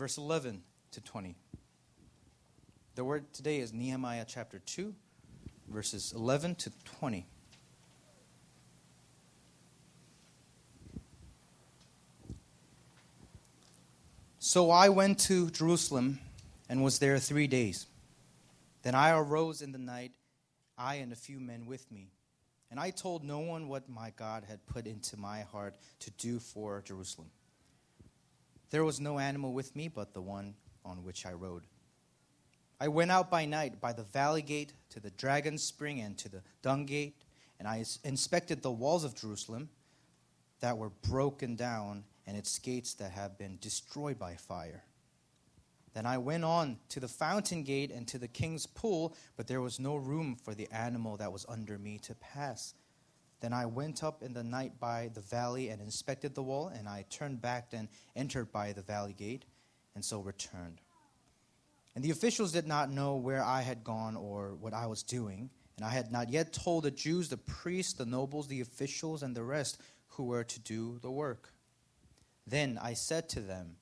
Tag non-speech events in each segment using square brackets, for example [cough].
verse 11 to 20. The word today is Nehemiah chapter 2, verses 11 to 20. So I went to Jerusalem and was there three days. Then I arose in the night, I and a few men with me. And I told no one what my God had put into my heart to do for Jerusalem. There was no animal with me but the one on which I rode. I went out by night by the valley gate to the dragon's spring and to the dung gate, and I inspected the walls of Jerusalem that were broken down and its gates that have been destroyed by fire. Then I went on to the fountain gate and to the king's pool, but there was no room for the animal that was under me to pass. Then I went up in the night by the valley and inspected the wall, and I turned back and entered by the valley gate, and so returned. And the officials did not know where I had gone or what I was doing, and I had not yet told the Jews, the priests, the nobles, the officials, and the rest who were to do the work. Then I said to them,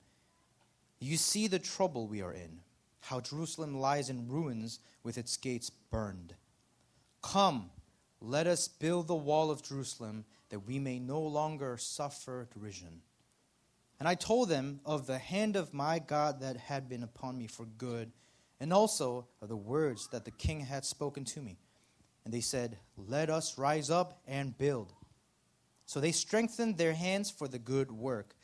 You see the trouble we are in, how Jerusalem lies in ruins with its gates burned. Come, let us build the wall of Jerusalem that we may no longer suffer derision. And I told them of the hand of my God that had been upon me for good, and also of the words that the king had spoken to me. And they said, Let us rise up and build. So they strengthened their hands for the good work.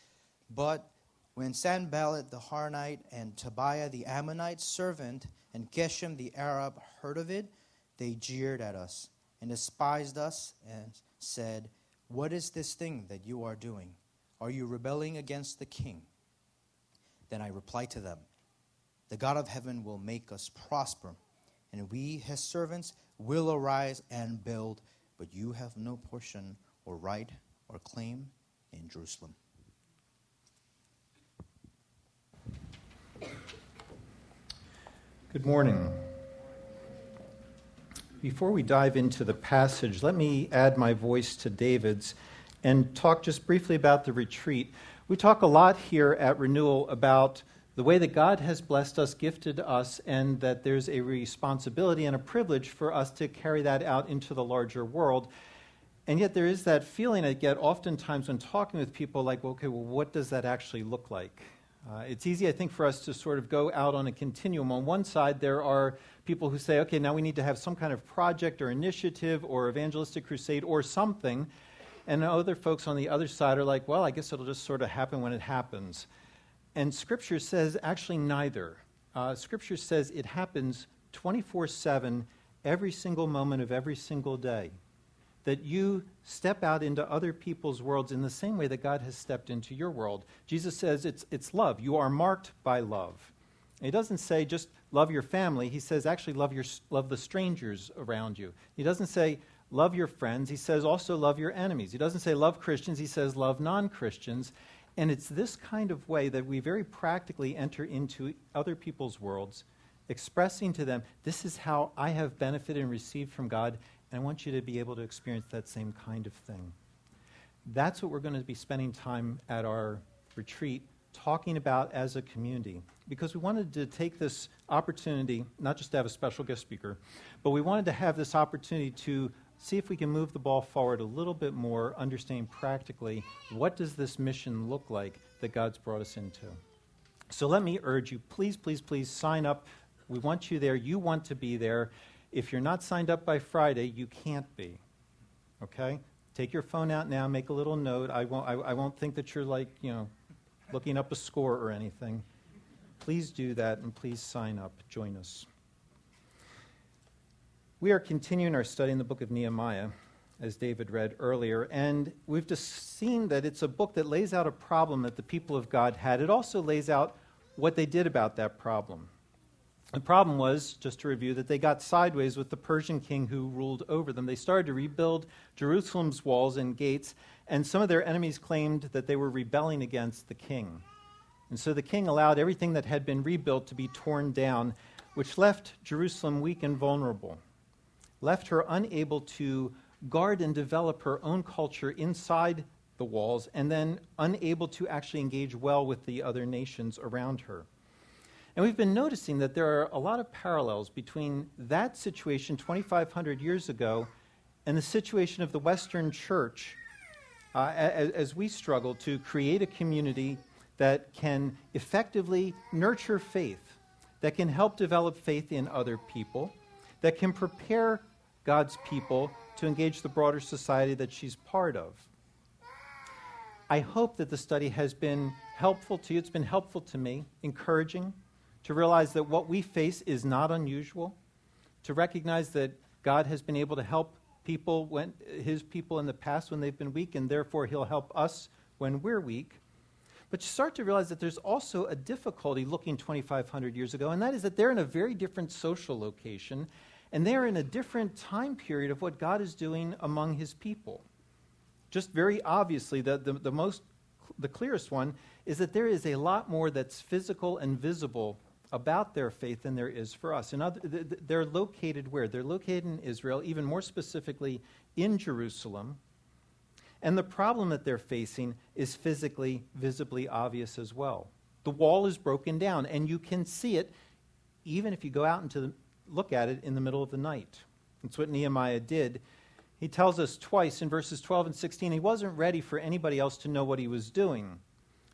But when Sanballat the Horonite and Tobiah the Ammonite servant and Geshem the Arab heard of it, they jeered at us and despised us and said, What is this thing that you are doing? Are you rebelling against the king? Then I replied to them, The God of heaven will make us prosper, and we, his servants, will arise and build, but you have no portion or right or claim in Jerusalem. Good morning. Before we dive into the passage, let me add my voice to David's and talk just briefly about the retreat. We talk a lot here at Renewal about the way that God has blessed us, gifted us, and that there's a responsibility and a privilege for us to carry that out into the larger world. And yet, there is that feeling I get oftentimes when talking with people like, okay, well, what does that actually look like? Uh, it's easy, I think, for us to sort of go out on a continuum. On one side, there are people who say, okay, now we need to have some kind of project or initiative or evangelistic crusade or something and other folks on the other side are like, well, I guess it'll just sort of happen when it happens. And Scripture says actually neither. Uh, scripture says it happens 24 7 every single moment of every single day. That you step out into other people's worlds in the same way that God has stepped into your world. Jesus says it's, it's love. You are marked by love. he doesn't say just love your family. He says actually love, your, love the strangers around you. He doesn't say love your friends. He says also love your enemies. He doesn't say love Christians, he says love non Christians. And it's this kind of way that we very practically enter into other people's worlds, expressing to them, this is how I have benefited and received from God, and I want you to be able to experience that same kind of thing. That's what we're going to be spending time at our retreat talking about as a community because we wanted to take this opportunity, not just to have a special guest speaker, but we wanted to have this opportunity to see if we can move the ball forward a little bit more, understanding practically what does this mission look like that God's brought us into. So let me urge you, please, please, please sign up. We want you there. You want to be there. If you're not signed up by Friday, you can't be. Okay? Take your phone out now, make a little note. I won't, I, I won't think that you're like, you know, looking up a score or anything. Please do that and please sign up. Join us. We are continuing our study in the book of Nehemiah, as David read earlier, and we've just seen that it's a book that lays out a problem that the people of God had. It also lays out what they did about that problem. The problem was, just to review, that they got sideways with the Persian king who ruled over them. They started to rebuild Jerusalem's walls and gates, and some of their enemies claimed that they were rebelling against the king. And so the king allowed everything that had been rebuilt to be torn down, which left Jerusalem weak and vulnerable left her unable to guard and develop her own culture inside the walls, and then unable to actually engage well with the other nations around her. And we've been noticing that there are a lot of parallels between that situation 2,500 years ago and the situation of the Western church uh, as, as we struggle to create a community that can effectively nurture faith, that can help develop faith in other people, that can prepare God's people to engage the broader society that she's part of. I hope that the study has been helpful to you. It's been helpful to me, encouraging, to realize that what we face is not unusual, to recognize that God has been able to help people when his people in the past when they've been weak, and therefore he'll help us when we're weak. But you start to realize that there's also a difficulty looking 2,500 years ago, and that is that they're in a very different social location, and they're in a different time period of what God is doing among his people just very obviously, the, the, the most the clearest one is that there is a lot more that's physical and visible about their faith than there is for us. And they're located where? They're located in Israel, even more specifically in Jerusalem. And the problem that they're facing is physically, visibly obvious as well. The wall is broken down, and you can see it even if you go out and look at it in the middle of the night. That's what Nehemiah did he tells us twice in verses 12 and 16 he wasn't ready for anybody else to know what he was doing.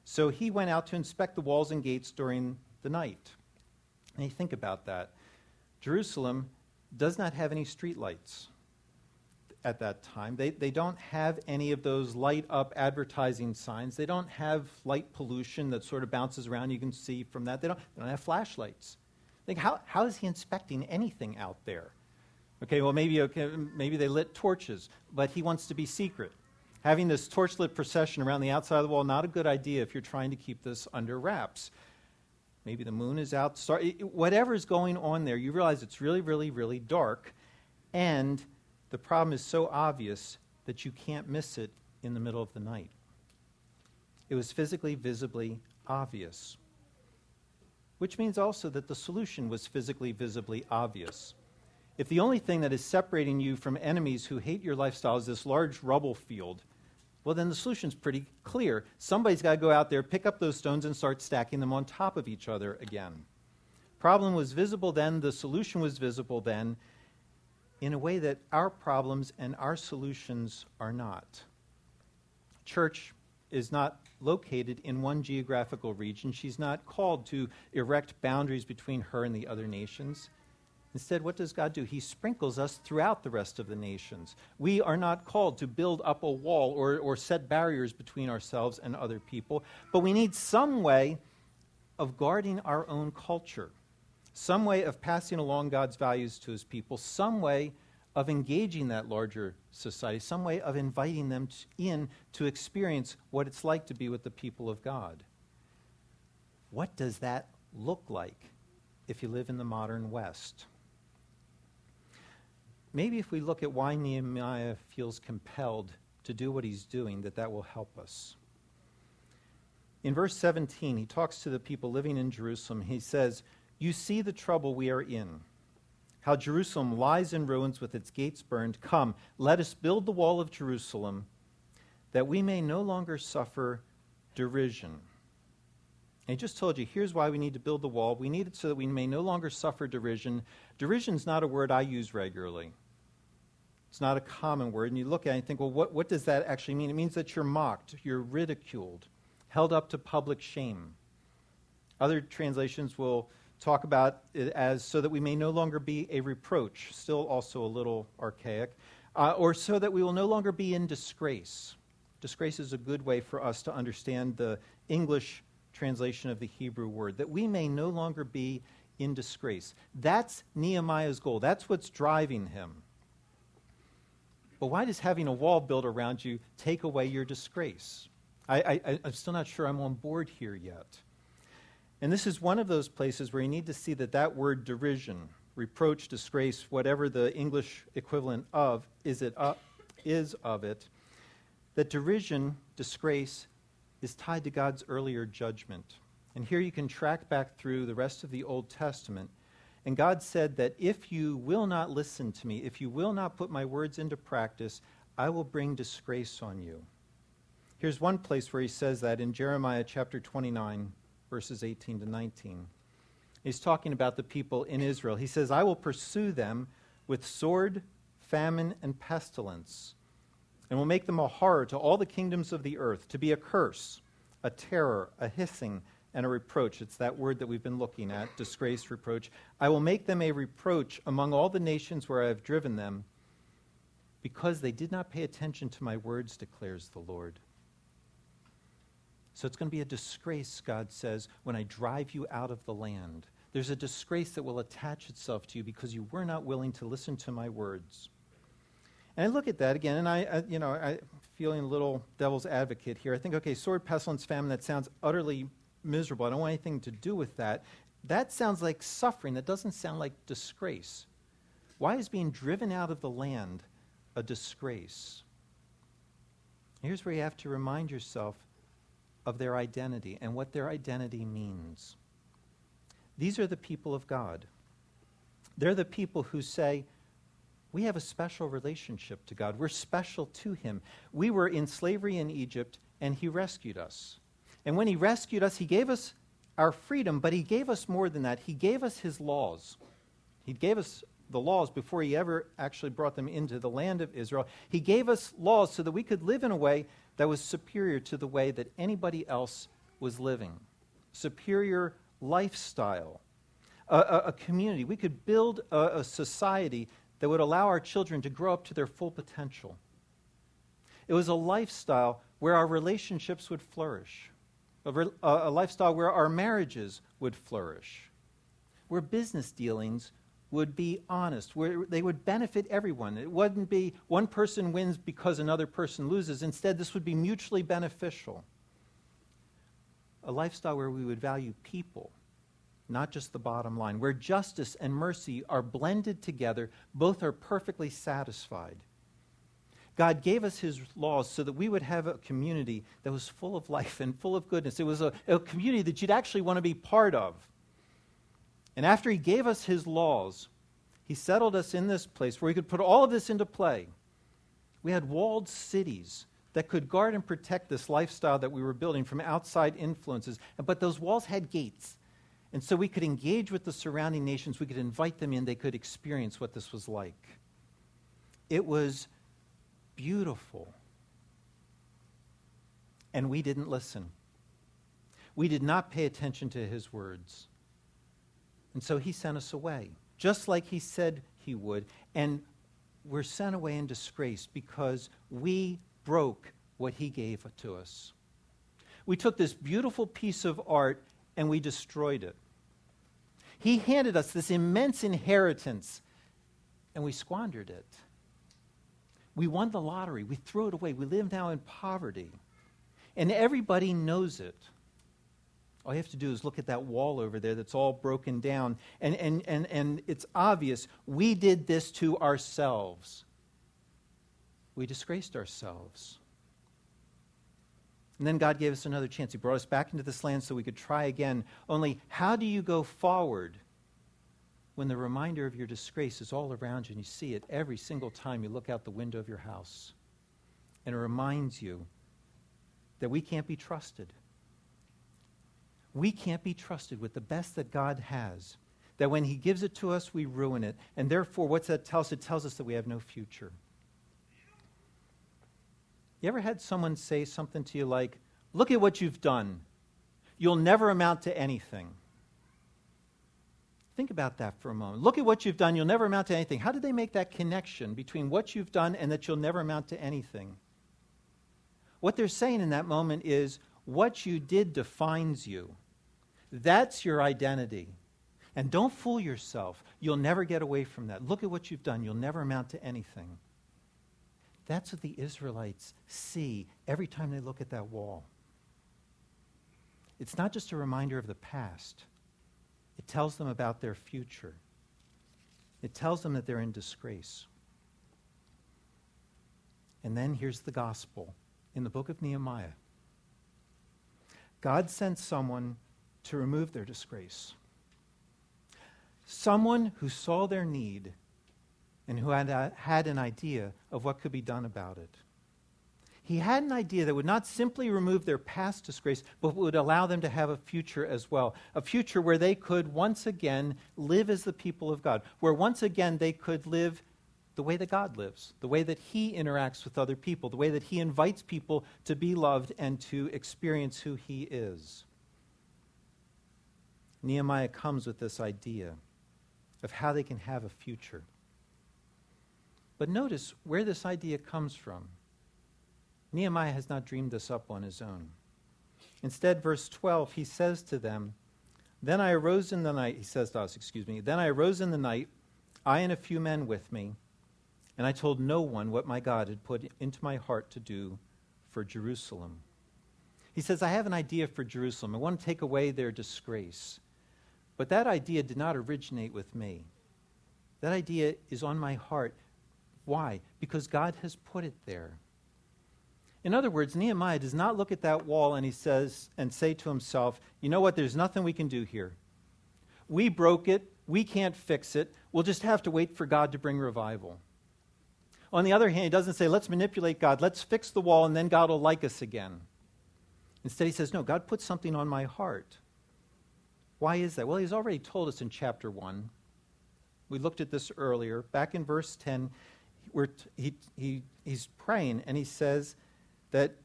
So he went out to inspect the walls and gates during the night. And you think about that. Jerusalem does not have any streetlights at that time. They, they don't have any of those light up advertising signs. They don't have light pollution that sort of bounces around. You can see from that. They don't, they don't have flashlights. Think, how, how is he inspecting anything out there? Okay, well, maybe, okay, maybe they lit torches, but he wants to be secret. Having this torchlit procession around the outside of the wall, not a good idea if you're trying to keep this under wraps. Maybe the moon is out. Whatever is going on there, you realize it's really, really, really dark, and the problem is so obvious that you can't miss it in the middle of the night. It was physically, visibly obvious, which means also that the solution was physically, visibly obvious. If the only thing that is separating you from enemies who hate your lifestyle is this large rubble field, well, then the solution's pretty clear. Somebody's got to go out there, pick up those stones, and start stacking them on top of each other again. Problem was visible then, the solution was visible then, in a way that our problems and our solutions are not. Church is not located in one geographical region. She's not called to erect boundaries between her and the other nations. Instead, what does God do? He sprinkles us throughout the rest of the nations. We are not called to build up a wall or, or set barriers between ourselves and other people, but we need some way of guarding our own culture, some way of passing along God's values to his people, some way of engaging that larger society, some way of inviting them in to experience what it's like to be with the people of God. What does that look like if you live in the modern West? maybe if we look at why Nehemiah feels compelled to do what he's doing, that that will help us. In verse 17, he talks to the people living in Jerusalem. He says, You see the trouble we are in, how Jerusalem lies in ruins with its gates burned. Come, let us build the wall of Jerusalem, that we may no longer suffer derision. He just told you here's why we need to build the wall. We need it so that we may no longer suffer derision. Derision is not a word I use regularly. It's not a common word. And you look at it and think, well, what, what does that actually mean? It means that you're mocked, you're ridiculed, held up to public shame. Other translations will talk about it as so that we may no longer be a reproach, still also a little archaic, uh, or so that we will no longer be in disgrace. Disgrace is a good way for us to understand the English translation of the Hebrew word, that we may no longer be in disgrace. That's Nehemiah's goal. That's what's driving him. But why does having a wall built around you take away your disgrace? I, I, I'm still not sure I'm on board here yet. And this is one of those places where you need to see that that word derision, reproach, disgrace, whatever the English equivalent of is, it, is of it, that derision, disgrace, is tied to God's earlier judgment. And here you can track back through the rest of the Old Testament and God said that if you will not listen to me, if you will not put my words into practice, I will bring disgrace on you. Here's one place where he says that in Jeremiah chapter 29, verses 18 to 19. He's talking about the people in Israel. He says, I will pursue them with sword, famine, and pestilence, and will make them a horror to all the kingdoms of the earth, to be a curse, a terror, a hissing, and a reproach. It's that word that we've been looking at disgrace, reproach. I will make them a reproach among all the nations where I have driven them, because they did not pay attention to my words, declares the Lord. So it's going to be a disgrace, God says, when I drive you out of the land. There's a disgrace that will attach itself to you because you were not willing to listen to my words. And I look at that again, and I, I you know, I feeling a little devil's advocate here. I think, okay, sword, pestilence, famine, that sounds utterly miserable. I don't want anything to do with that. That sounds like suffering. That doesn't sound like disgrace. Why is being driven out of the land a disgrace? Here's where you have to remind yourself of their identity and what their identity means. These are the people of God. They're the people who say, We have a special relationship to God. We're special to Him. We were in slavery in Egypt, and He rescued us. And when He rescued us, He gave us our freedom, but He gave us more than that. He gave us His laws. He gave us the laws before He ever actually brought them into the land of Israel. He gave us laws so that we could live in a way that was superior to the way that anybody else was living. Superior lifestyle, a, a, a community. We could build a, a society that would allow our children to grow up to their full potential. It was a lifestyle where our relationships would flourish, a, a, lifestyle where our marriages would flourish, where business dealings would be honest, where they would benefit everyone. It wouldn't be one person wins because another person loses. Instead, this would be mutually beneficial. A lifestyle where we would value people, not just the bottom line, where justice and mercy are blended together, both are perfectly satisfied. God gave us His laws so that we would have a community that was full of life and full of goodness. It was a, a community that you'd actually want to be part of. And after he gave us his laws, he settled us in this place where we could put all of this into play. We had walled cities that could guard and protect this lifestyle that we were building from outside influences. But those walls had gates. And so we could engage with the surrounding nations. We could invite them in. They could experience what this was like. It was beautiful. And we didn't listen. We did not pay attention to his words. And so he sent us away, just like he said he would. And we're sent away in disgrace because we broke what he gave to us. We took this beautiful piece of art and we destroyed it. He handed us this immense inheritance and we squandered it. We won the lottery. We threw it away. We live now in poverty. And everybody knows it. All you have to do is look at that wall over there that's all broken down. And, and, and, and it's obvious we did this to ourselves. We disgraced ourselves. And then God gave us another chance. He brought us back into this land so we could try again. Only, how do you go forward when the reminder of your disgrace is all around you and you see it every single time you look out the window of your house? And it reminds you that we can't be trusted we can't be trusted with the best that God has. That when He gives it to us, we ruin it. And therefore, what's that tell us? It tells us that we have no future. You ever had someone say something to you like, Look at what you've done. You'll never amount to anything. Think about that for a moment. Look at what you've done. You'll never amount to anything. How did they make that connection between what you've done and that you'll never amount to anything? What they're saying in that moment is, what you did defines you. That's your identity. And don't fool yourself. You'll never get away from that. Look at what you've done. You'll never amount to anything. That's what the Israelites see every time they look at that wall. It's not just a reminder of the past, it tells them about their future. It tells them that they're in disgrace. And then here's the gospel in the book of Nehemiah. God sent someone to remove their disgrace. Someone who saw their need and who had, uh, had an idea of what could be done about it. He had an idea that would not simply remove their past disgrace, but would allow them to have a future as well. A future where they could once again live as the people of God, where once again they could live the way that God lives, the way that He interacts with other people, the way that He invites people to be loved and to experience who He is. Nehemiah comes with this idea of how they can have a future. But notice where this idea comes from. Nehemiah has not dreamed this up on his own. Instead, verse 12, he says to them, Then I arose in the night, he says to us, excuse me, then I arose in the night, I and a few men with me, and I told no one what my God had put into my heart to do for Jerusalem. He says, I have an idea for Jerusalem. I want to take away their disgrace. But that idea did not originate with me. That idea is on my heart. Why? Because God has put it there. In other words, Nehemiah does not look at that wall and he says and say to himself, "You know what? There's nothing we can do here. We broke it. We can't fix it. We'll just have to wait for God to bring revival." On the other hand, he doesn't say, "Let's manipulate God. Let's fix the wall and then God will like us again." Instead, he says, "No, God put something on my heart." Why is that? Well, he's already told us in chapter 1. We looked at this earlier. Back in verse 10, he, he, he's praying and he says, that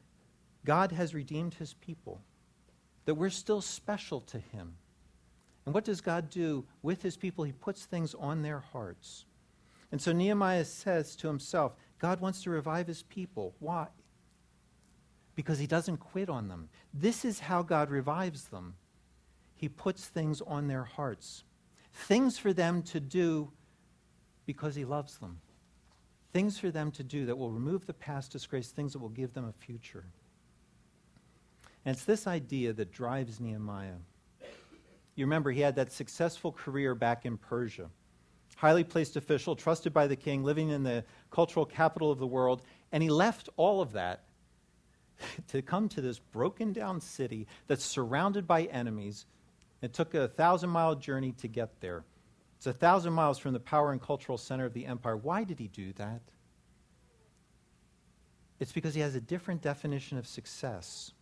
God has redeemed his people, that we're still special to him. And what does God do with his people? He puts things on their hearts. And so Nehemiah says to himself, God wants to revive his people. Why? Because he doesn't quit on them. This is how God revives them. He puts things on their hearts, things for them to do because he loves them things for them to do that will remove the past disgrace, things that will give them a future. And it's this idea that drives Nehemiah. You remember, he had that successful career back in Persia. Highly placed official, trusted by the king, living in the cultural capital of the world, and he left all of that [laughs] to come to this broken down city that's surrounded by enemies. It took a thousand mile journey to get there. It's a thousand miles from the power and cultural center of the empire. Why did he do that? It's because he has a different definition of success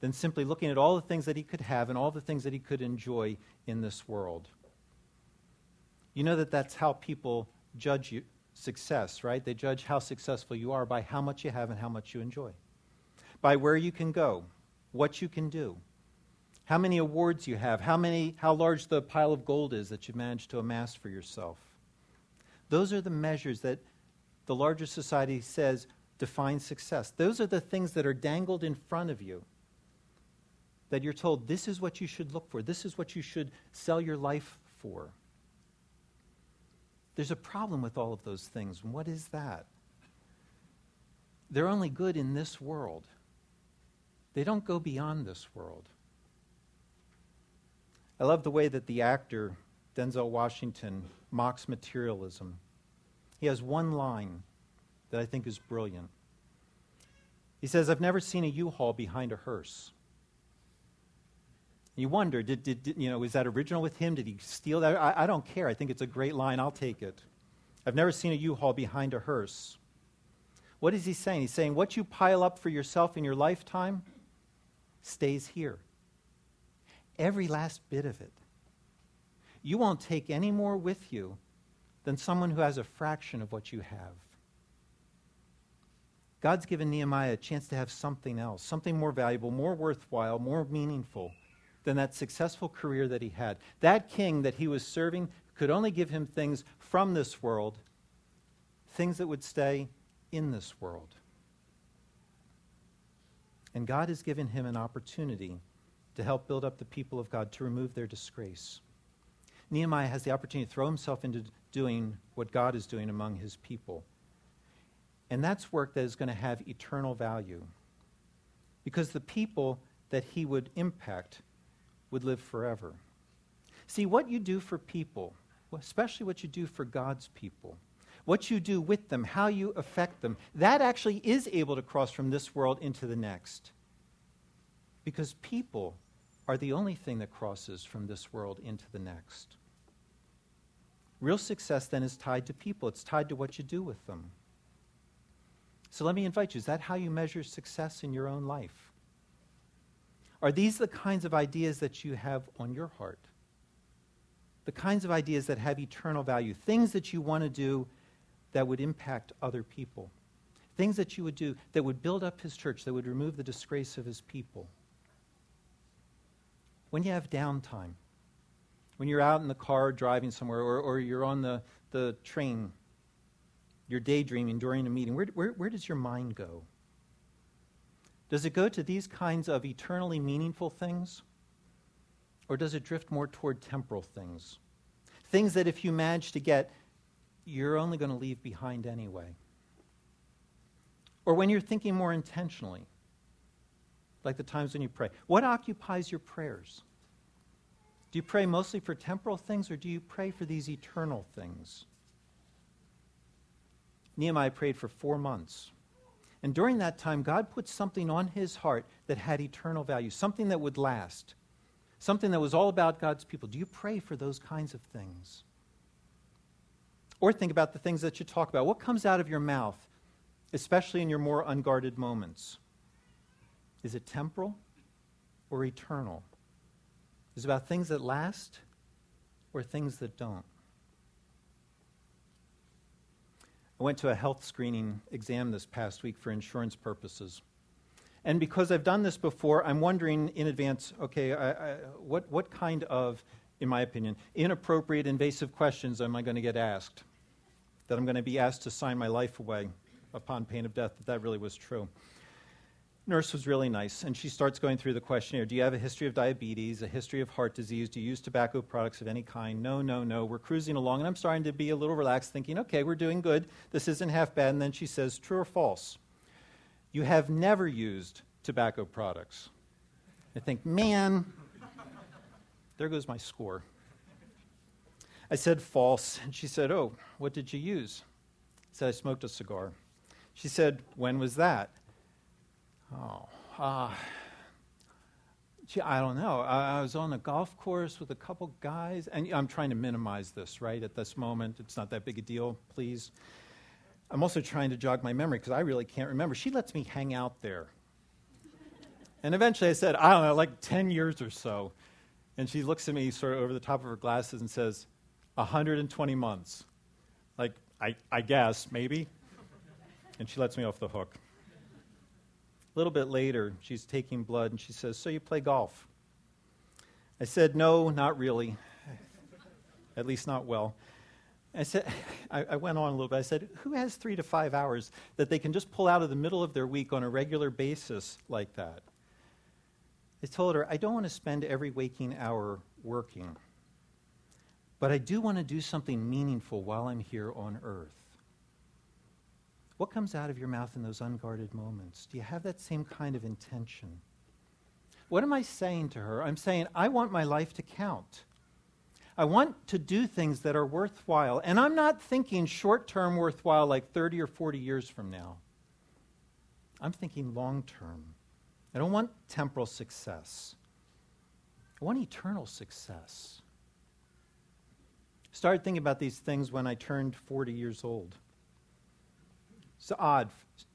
than simply looking at all the things that he could have and all the things that he could enjoy in this world. You know that that's how people judge you, success, right? They judge how successful you are by how much you have and how much you enjoy, by where you can go, what you can do, how many awards you have, how, many, how large the pile of gold is that you've managed to amass for yourself. Those are the measures that the larger society says define success. Those are the things that are dangled in front of you. That you're told this is what you should look for, this is what you should sell your life for. There's a problem with all of those things. What is that? They're only good in this world, they don't go beyond this world. I love the way that the actor Denzel Washington mocks materialism. He has one line that I think is brilliant. He says, I've never seen a U-Haul behind a hearse. You wonder, did, did, did, you know, is that original with him? Did he steal that? I, I don't care. I think it's a great line. I'll take it. I've never seen a U-Haul behind a hearse. What is he saying? He's saying what you pile up for yourself in your lifetime stays here every last bit of it. You won't take any more with you than someone who has a fraction of what you have. God's given Nehemiah a chance to have something else, something more valuable, more worthwhile, more meaningful than that successful career that he had. That king that he was serving could only give him things from this world, things that would stay in this world. And God has given him an opportunity to help build up the people of God, to remove their disgrace. Nehemiah has the opportunity to throw himself into doing what God is doing among his people. And that's work that is going to have eternal value. Because the people that he would impact would live forever. See, what you do for people, especially what you do for God's people, what you do with them, how you affect them, that actually is able to cross from this world into the next. Because people are the only thing that crosses from this world into the next. Real success then is tied to people, it's tied to what you do with them. So let me invite you is that how you measure success in your own life? Are these the kinds of ideas that you have on your heart? The kinds of ideas that have eternal value, things that you want to do that would impact other people, things that you would do that would build up his church, that would remove the disgrace of his people. When you have downtime, when you're out in the car driving somewhere, or, or you're on the, the train, you're daydreaming during a meeting, where, where, where does your mind go? Does it go to these kinds of eternally meaningful things? Or does it drift more toward temporal things? Things that if you manage to get, you're only going to leave behind anyway. Or when you're thinking more intentionally, like the times when you pray, what occupies your prayers? Do you pray mostly for temporal things or do you pray for these eternal things? Nehemiah prayed for four months. And during that time, God put something on his heart that had eternal value, something that would last, something that was all about God's people. Do you pray for those kinds of things? Or think about the things that you talk about. What comes out of your mouth, especially in your more unguarded moments? Is it temporal or eternal? Is it about things that last or things that don't? I went to a health screening exam this past week for insurance purposes. And because I've done this before, I'm wondering in advance okay, I, I, what, what kind of, in my opinion, inappropriate, invasive questions am I going to get asked? That I'm going to be asked to sign my life away upon pain of death, that that really was true nurse was really nice, and she starts going through the questionnaire. Do you have a history of diabetes, a history of heart disease? Do you use tobacco products of any kind? No, no, no. We're cruising along, and I'm starting to be a little relaxed, thinking, okay, we're doing good. This isn't half bad. And then she says, true or false? You have never used tobacco products. I think, man, there goes my score. I said false, and she said, oh, what did you use? I said, I smoked a cigar. She said, when was that? Oh, uh, gee, I don't know. I, I, was on a golf course with a couple guys, and I'm trying to minimize this, right, at this moment. It's not that big a deal, please. I'm also trying to jog my memory because I really can't remember. She lets me hang out there. And eventually I said, I don't know, like 10 years or so. And she looks at me sort of over the top of her glasses and says, 120 months. Like, I, I guess, maybe. And she lets me off the hook. A little bit later, she's taking blood and she says, So you play golf? I said, No, not really. [laughs] At least not well. I said, [laughs] I, I, went on a little bit. I said, Who has three to five hours that they can just pull out of the middle of their week on a regular basis like that? I told her, I don't want to spend every waking hour working, but I do want to do something meaningful while I'm here on earth. What comes out of your mouth in those unguarded moments? Do you have that same kind of intention? What am I saying to her? I'm saying, I want my life to count. I want to do things that are worthwhile. And I'm not thinking short term worthwhile like 30 or 40 years from now. I'm thinking long term. I don't want temporal success, I want eternal success. Started thinking about these things when I turned 40 years old. It's odd.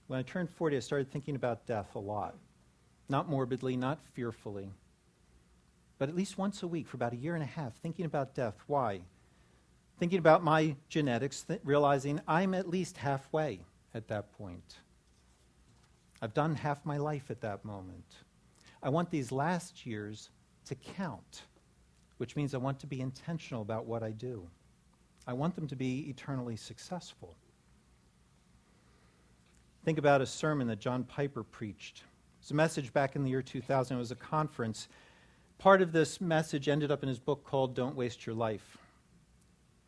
When I turned 40, I started thinking about death a lot. Not morbidly, not fearfully, but at least once a week for about a year and a half, thinking about death. Why? Thinking about my genetics, th- realizing I'm at least halfway at that point. I've done half my life at that moment. I want these last years to count, which means I want to be intentional about what I do. I want them to be eternally successful. Think about a sermon that John Piper preached. It's a message back in the year 2000. It was a conference. Part of this message ended up in his book called Don't Waste Your Life.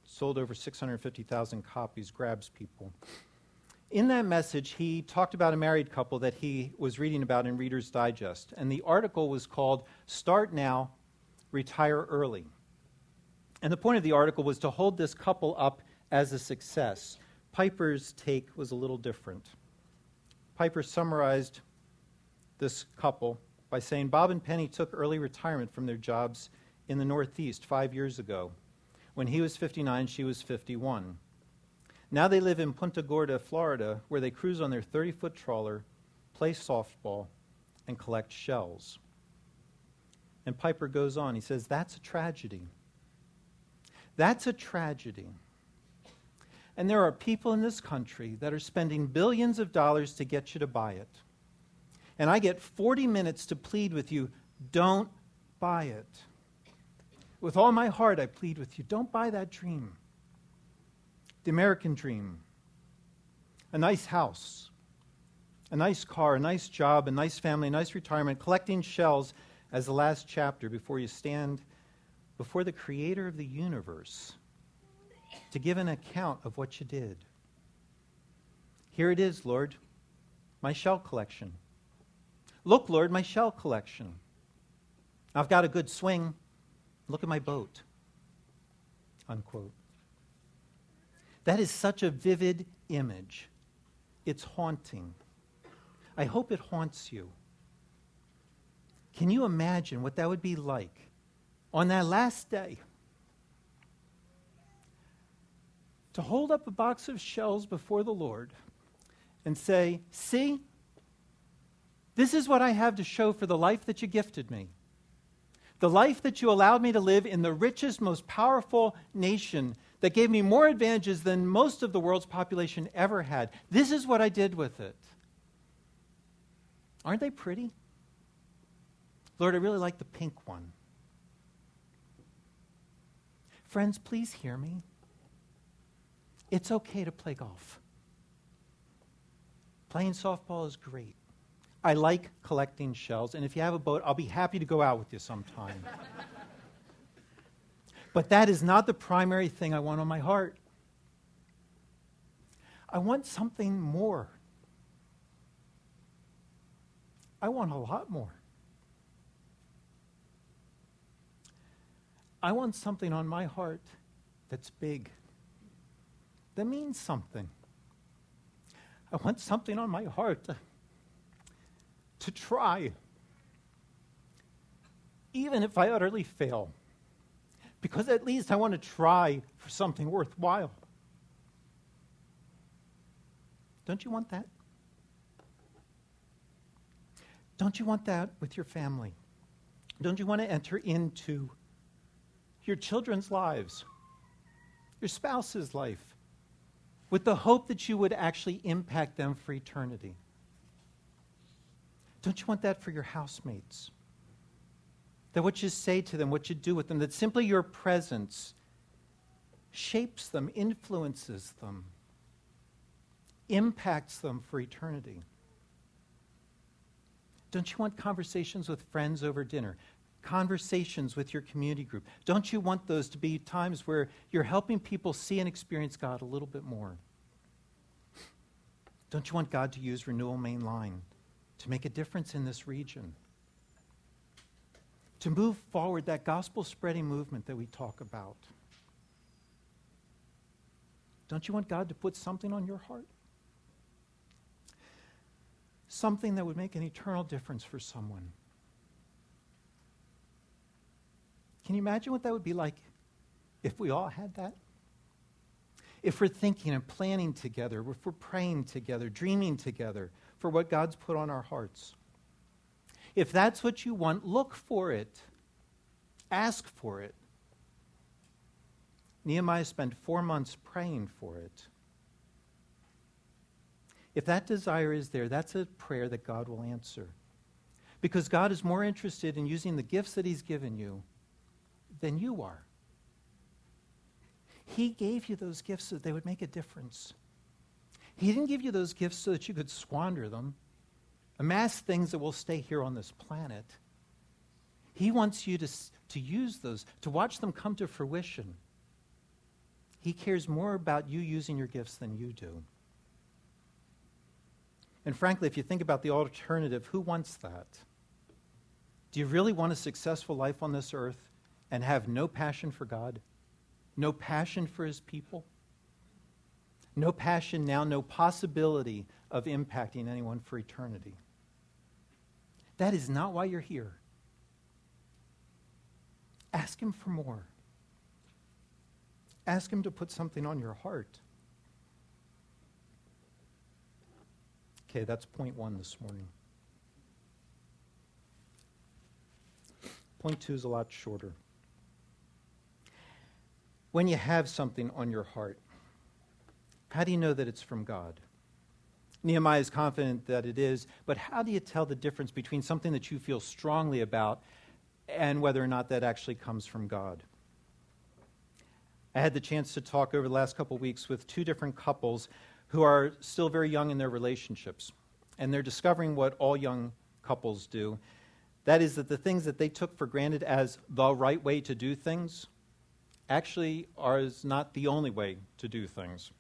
Sold over 650,000 copies, grabs people. In that message, he talked about a married couple that he was reading about in Reader's Digest. And the article was called Start Now, Retire Early. And the point of the article was to hold this couple up as a success. Piper's take was a little different. Piper summarized this couple by saying Bob and Penny took early retirement from their jobs in the Northeast five years ago. When he was 59, she was 51. Now they live in Punta Gorda, Florida, where they cruise on their 30 foot trawler, play softball, and collect shells. And Piper goes on. He says, That's a tragedy. That's a tragedy. And there are people in this country that are spending billions of dollars to get you to buy it. And I get 40 minutes to plead with you don't buy it. With all my heart, I plead with you don't buy that dream. The American dream. A nice house, a nice car, a nice job, a nice family, a nice retirement, collecting shells as the last chapter before you stand before the creator of the universe to give an account of what you did. Here it is, Lord, my shell collection. Look, Lord, my shell collection. I've got a good swing. Look at my boat. Unquote. That is such a vivid image. It's haunting. I hope it haunts you. Can you imagine what that would be like on that last day? To hold up a box of shells before the Lord and say, See, this is what I have to show for the life that you gifted me. The life that you allowed me to live in the richest, most powerful nation that gave me more advantages than most of the world's population ever had. This is what I did with it. Aren't they pretty? Lord, I really like the pink one. Friends, please hear me. It's okay to play golf. Playing softball is great. I like collecting shells, and if you have a boat, I'll be happy to go out with you sometime. [laughs] but that is not the primary thing I want on my heart. I want something more. I want a lot more. I want something on my heart that's big, that means something. I want something on my heart to, try, even if I utterly fail, because at least I want to try for something worthwhile. Don't you want that? Don't you want that with your family? Don't you want to enter into your children's lives, your spouse's life, with the hope that you would actually impact them for eternity. Don't you want that for your housemates? That what you say to them, what you do with them, that simply your presence shapes them, influences them, impacts them for eternity. Don't you want conversations with friends over dinner? Conversations with your community group? Don't you want those to be times where you're helping people see and experience God a little bit more? Don't you want God to use Renewal Main Line to make a difference in this region? To move forward that gospel spreading movement that we talk about? Don't you want God to put something on your heart? Something that would make an eternal difference for someone. Can you imagine what that would be like if we all had that? If we're thinking and planning together, if we're praying together, dreaming together for what God's put on our hearts. If that's what you want, look for it. Ask for it. Nehemiah spent four months praying for it. If that desire is there, that's a prayer that God will answer. Because God is more interested in using the gifts that He's given you than you are. He gave you those gifts so that they would make a difference. He didn't give you those gifts so that you could squander them, amass things that will stay here on this planet. He wants you to, to use those, to watch them come to fruition. He cares more about you using your gifts than you do. And frankly, if you think about the alternative, who wants that? Do you really want a successful life on this earth and have no passion for God, no passion for his people, no passion now, no possibility of impacting anyone for eternity. That is not why you're here. Ask him for more. Ask him to put something on your heart. Okay, that's point one this morning. Point two is a lot shorter. When you have something on your heart, how do you know that it's from God? Nehemiah is confident that it is, but how do you tell the difference between something that you feel strongly about and whether or not that actually comes from God? I had the chance to talk over the last couple weeks with two different couples who are still very young in their relationships. And they're discovering what all young couples do. That is, that the things that they took for granted as the right way to do things actually are not the only way to do things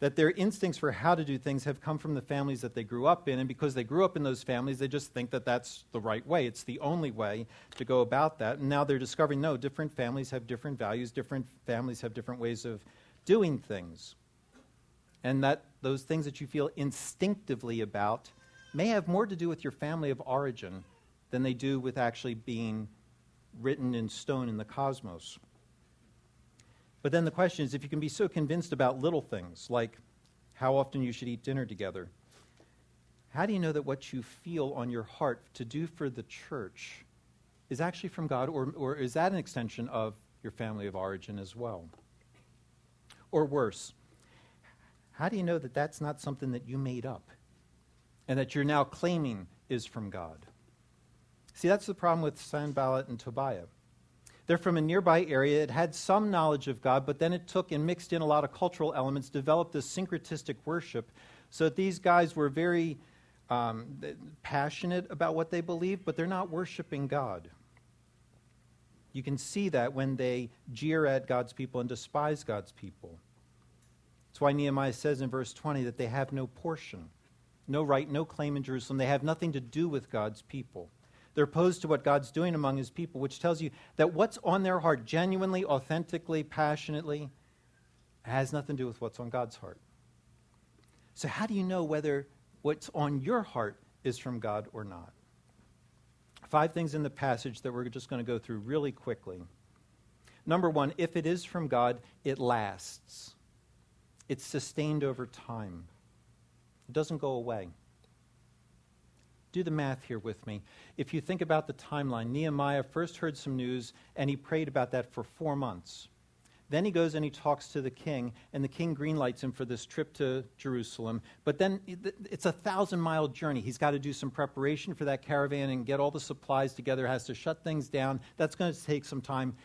that their instincts for how to do things have come from the families that they grew up in, and because they grew up in those families, they just think that that's the right way. It's the only way to go about that. And now they're discovering no, different families have different values, different families have different ways of doing things. And that those things that you feel instinctively about may have more to do with your family of origin than they do with actually being written in stone in the cosmos. But then the question is if you can be so convinced about little things, like how often you should eat dinner together, how do you know that what you feel on your heart to do for the church is actually from God, or, or is that an extension of your family of origin as well? Or worse, how do you know that that's not something that you made up and that you're now claiming is from God? See, that's the problem with Sanballat and Tobiah. They're from a nearby area. It had some knowledge of God, but then it took and mixed in a lot of cultural elements, developed this syncretistic worship, so that these guys were very um, passionate about what they believe, but they're not worshiping God. You can see that when they jeer at God's people and despise God's people. That's why Nehemiah says in verse 20 that they have no portion, no right, no claim in Jerusalem. They have nothing to do with God's people. They're opposed to what God's doing among his people, which tells you that what's on their heart, genuinely, authentically, passionately, has nothing to do with what's on God's heart. So, how do you know whether what's on your heart is from God or not? Five things in the passage that we're just going to go through really quickly. Number one, if it is from God, it lasts, it's sustained over time, it doesn't go away. Do the math here with me. If you think about the timeline, Nehemiah first heard some news and he prayed about that for four months. Then he goes and he talks to the king, and the king greenlights him for this trip to Jerusalem. But then it's a thousand mile journey. He's got to do some preparation for that caravan and get all the supplies together, has to shut things down. That's going to take some time.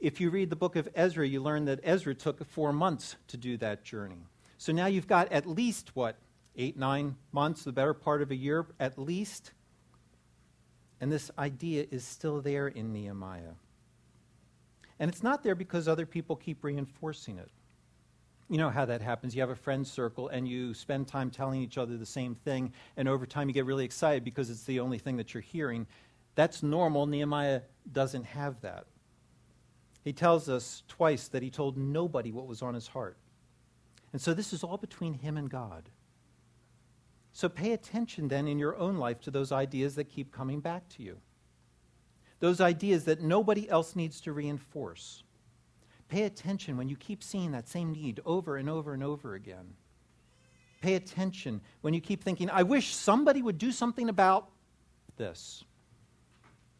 If you read the book of Ezra, you learn that Ezra took four months to do that journey. So now you've got at least, what, eight, nine months, the better part of a year at least. And this idea is still there in Nehemiah. And it's not there because other people keep reinforcing it. You know how that happens. You have a friend circle and you spend time telling each other the same thing, and over time you get really excited because it's the only thing that you're hearing. That's normal. Nehemiah doesn't have that. He tells us twice that he told nobody what was on his heart. And so this is all between him and God. So pay attention then in your own life to those ideas that keep coming back to you. Those ideas that nobody else needs to reinforce. Pay attention when you keep seeing that same need over and over and over again. Pay attention when you keep thinking, I wish somebody would do something about this.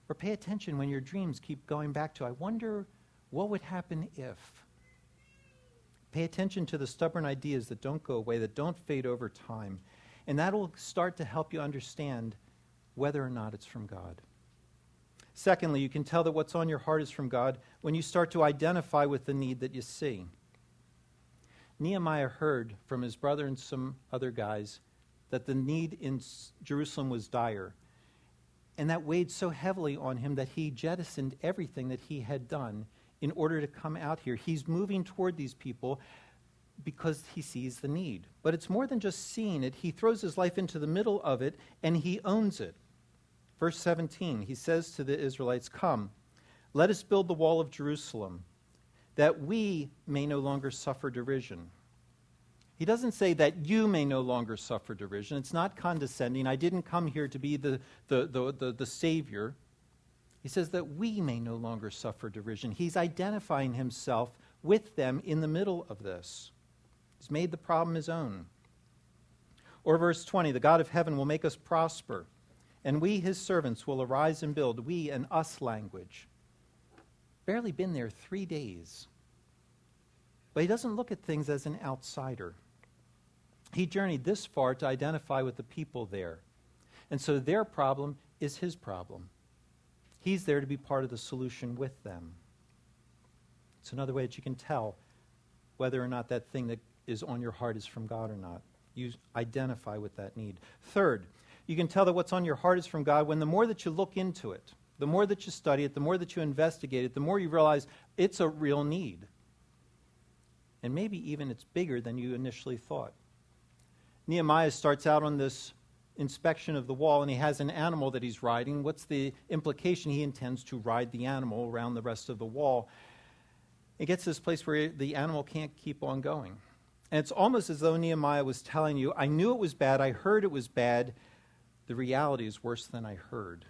Or pay attention when your dreams keep going back to, I wonder what would happen if. Pay attention to the stubborn ideas that don't go away, that don't fade over time, and that'll start to help you understand whether or not it's from God. Secondly, you can tell that what's on your heart is from God when you start to identify with the need that you see. Nehemiah heard from his brother and some other guys that the need in Jerusalem was dire. And that weighed so heavily on him that he jettisoned everything that he had done in order to come out here. He's moving toward these people because he sees the need. But it's more than just seeing it, he throws his life into the middle of it and he owns it. Verse 17, he says to the Israelites, Come, let us build the wall of Jerusalem, that we may no longer suffer derision. He doesn't say that you may no longer suffer derision. It's not condescending. I didn't come here to be the, the, the, the, the Savior. He says that we may no longer suffer derision. He's identifying himself with them in the middle of this. He's made the problem his own. Or verse 20 The God of heaven will make us prosper, and we, his servants, will arise and build, we and us language. Barely been there three days. But he doesn't look at things as an outsider. He journeyed this far to identify with the people there. And so their problem is his problem. He's there to be part of the solution with them. It's another way that you can tell whether or not that thing that is on your heart is from God or not. You identify with that need. Third, you can tell that what's on your heart is from God when the more that you look into it, the more that you study it, the more that you investigate it, the more you realize it's a real need. And maybe even it's bigger than you initially thought. Nehemiah starts out on this inspection of the wall and he has an animal that he's riding. What's the implication? He intends to ride the animal around the rest of the wall. It gets to this place where the animal can't keep on going. And it's almost as though Nehemiah was telling you, I knew it was bad, I heard it was bad. The reality is worse than I heard.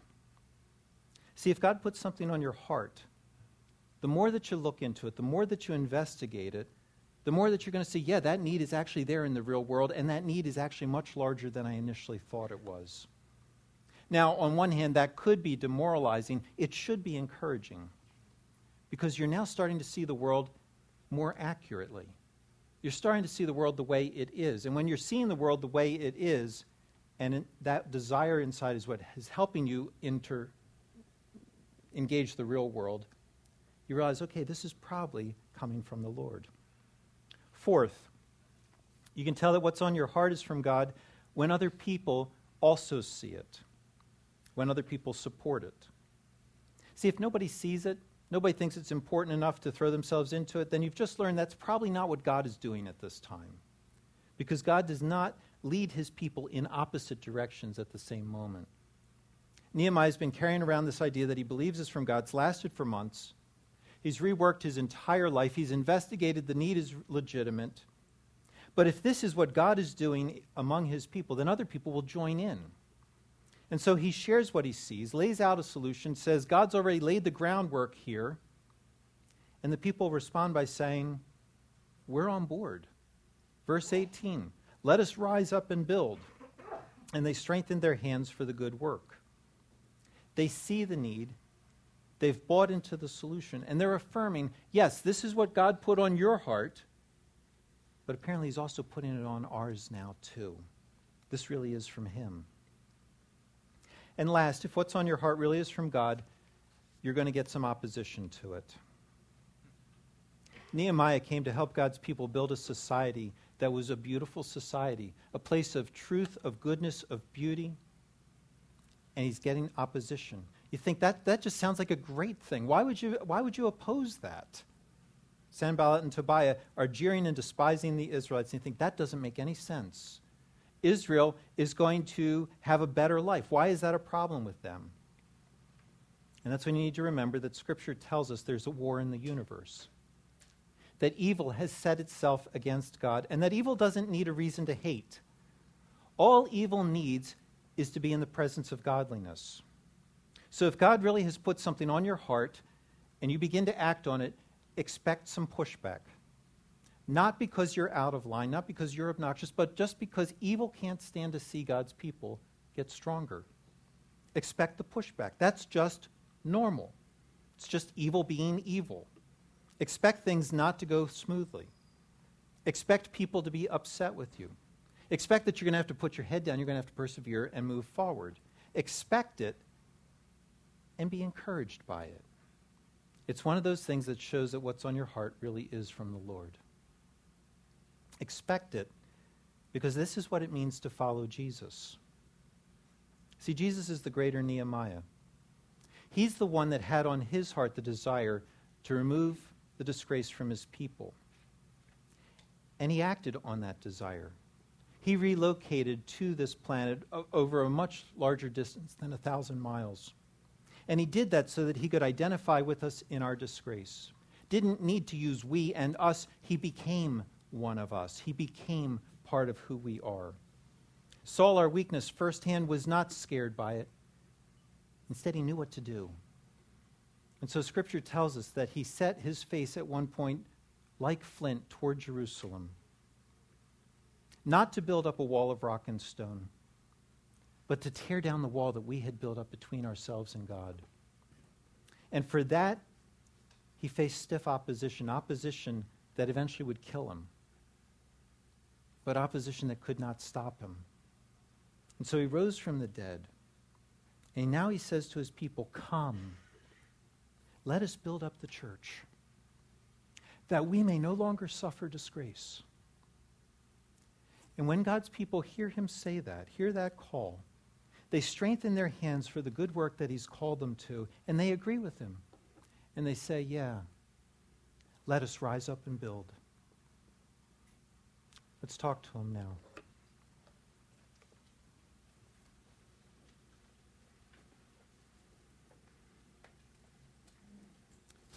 See, if God puts something on your heart, the more that you look into it, the more that you investigate it, the more that you're going to see, yeah, that need is actually there in the real world, and that need is actually much larger than I initially thought it was. Now, on one hand, that could be demoralizing. It should be encouraging because you're now starting to see the world more accurately. You're starting to see the world the way it is. And when you're seeing the world the way it is, and that desire inside is what is helping you inter- engage the real world, you realize, okay, this is probably coming from the Lord. Fourth, you can tell that what's on your heart is from God when other people also see it, when other people support it. See, if nobody sees it, nobody thinks it's important enough to throw themselves into it, then you've just learned that's probably not what God is doing at this time. Because God does not lead his people in opposite directions at the same moment. Nehemiah's been carrying around this idea that he believes is from God. It's lasted for months. He's reworked his entire life. He's investigated the need is legitimate. But if this is what God is doing among his people, then other people will join in. And so he shares what he sees, lays out a solution, says, God's already laid the groundwork here. And the people respond by saying, We're on board. Verse 18 Let us rise up and build. And they strengthen their hands for the good work. They see the need, They've bought into the solution. And they're affirming, yes, this is what God put on your heart, but apparently He's also putting it on ours now, too. This really is from Him. And last, if what's on your heart really is from God, you're going to get some opposition to it. Nehemiah came to help God's people build a society that was a beautiful society, a place of truth, of goodness, of beauty. And he's getting opposition. You think that, that just sounds like a great thing. Why would you, why would you oppose that? Sanballat and Tobiah are jeering and despising the Israelites, and you think that doesn't make any sense. Israel is going to have a better life. Why is that a problem with them? And that's when you need to remember that Scripture tells us there's a war in the universe. That evil has set itself against God, and that evil doesn't need a reason to hate. All evil needs is to be in the presence of godliness. So if God really has put something on your heart and you begin to act on it, expect some pushback. Not because you're out of line, not because you're obnoxious, but just because evil can't stand to see God's people get stronger. Expect the pushback. That's just normal. It's just evil being evil. Expect things not to go smoothly. Expect people to be upset with you. Expect that you're going to have to put your head down, you're going to have to persevere and move forward. Expect it and be encouraged by it. It's one of those things that shows that what's on your heart really is from the Lord. Expect it because this is what it means to follow Jesus. See, Jesus is the greater Nehemiah. He's the one that had on his heart the desire to remove the disgrace from his people. And he acted on that desire. He relocated to this planet over a much larger distance than a thousand miles. And he did that so that he could identify with us in our disgrace. Didn't need to use we and us. He became one of us. He became part of who we are. Saul, our weakness firsthand, was not scared by it. Instead, he knew what to do. And so Scripture tells us that he set his face at one point like flint toward Jerusalem. not to build up a wall of rock and stone, but to tear down the wall that we had built up between ourselves and God. And for that, he faced stiff opposition, opposition that eventually would kill him, but opposition that could not stop him. And so he rose from the dead. And now he says to his people, Come, let us build up the church, that we may no longer suffer disgrace. And when God's people hear him say that, hear that call, they strengthen their hands for the good work that he's called them to, and they agree with him. And they say, Yeah, let us rise up and build. Let's talk to him now.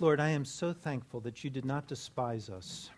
Lord, I am so thankful that you did not despise us.